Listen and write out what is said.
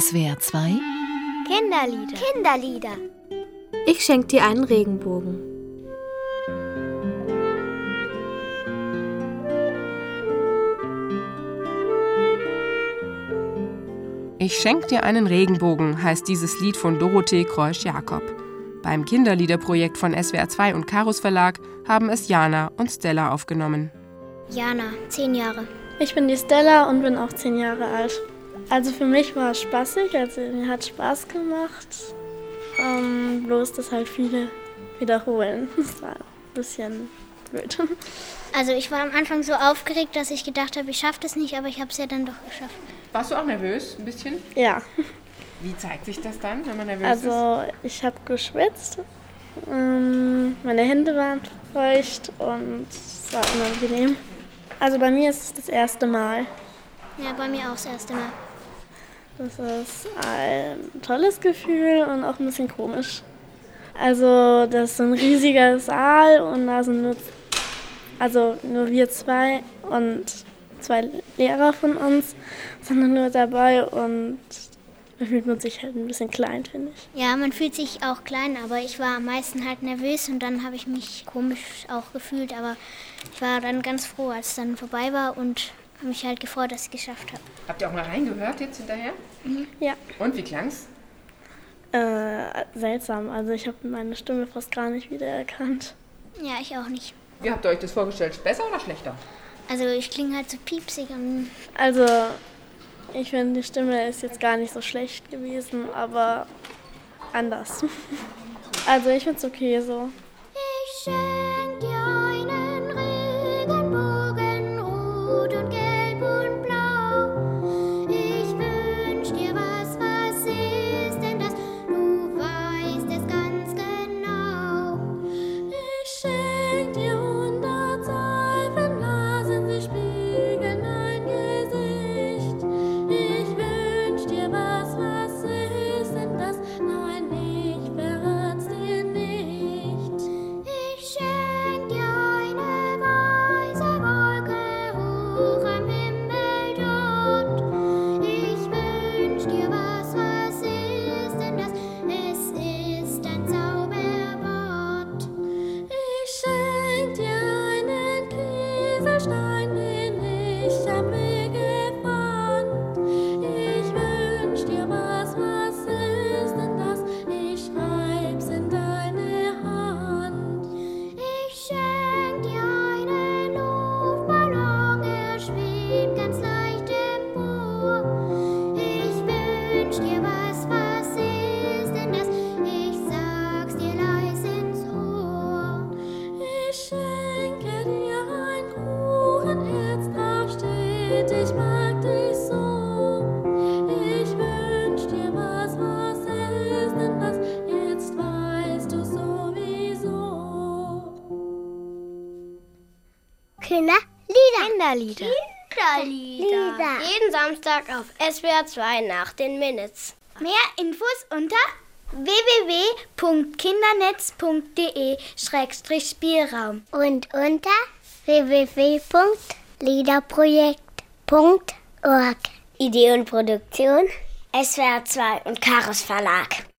SWR 2 Kinderlieder. Kinderlieder. Ich schenk dir einen Regenbogen. Ich schenk dir einen Regenbogen heißt dieses Lied von Dorothee Kreusch-Jakob. Beim Kinderliederprojekt von SWR 2 und Karus Verlag haben es Jana und Stella aufgenommen. Jana, zehn Jahre. Ich bin die Stella und bin auch zehn Jahre alt. Also für mich war es spaßig, also mir hat Spaß gemacht. Ähm, bloß, dass halt viele wiederholen. Das war ein bisschen blöd. Also ich war am Anfang so aufgeregt, dass ich gedacht habe, ich schaffe das nicht, aber ich habe es ja dann doch geschafft. Warst du auch nervös, ein bisschen? Ja, Wie zeigt sich das dann, wenn man nervös ist? also ich habe geschwitzt. Ähm, meine Hände waren feucht und es war unangenehm. Also bei mir ist es das erste Mal. Ja, bei mir auch das erste Mal. Das ist ein tolles Gefühl und auch ein bisschen komisch. Also, das ist ein riesiger Saal und da sind nur, also nur wir zwei und zwei Lehrer von uns sind nur dabei und da fühlt man sich halt ein bisschen klein, finde ich. Ja, man fühlt sich auch klein, aber ich war am meisten halt nervös und dann habe ich mich komisch auch gefühlt. Aber ich war dann ganz froh, als es dann vorbei war und habe mich halt gefreut, dass ich es geschafft habe. Habt ihr auch mal reingehört jetzt hinterher? Ja. Und wie klang's? Äh, seltsam. Also ich habe meine Stimme fast gar nicht wiedererkannt. Ja, ich auch nicht. Wie habt ihr euch das vorgestellt? Besser oder schlechter? Also ich klinge halt so piepsig und Also, ich finde, die Stimme ist jetzt gar nicht so schlecht gewesen, aber anders. Also, ich finde es okay so. Ich Kinderlieder. Kinderlieder. Kinderlieder. Jeden Samstag auf SWR 2 nach den Minutes. Mehr Infos unter www.kindernetz.de-spielraum. Und unter www.liederprojekt.org. Idee und Produktion SWR 2 und Chaos Verlag.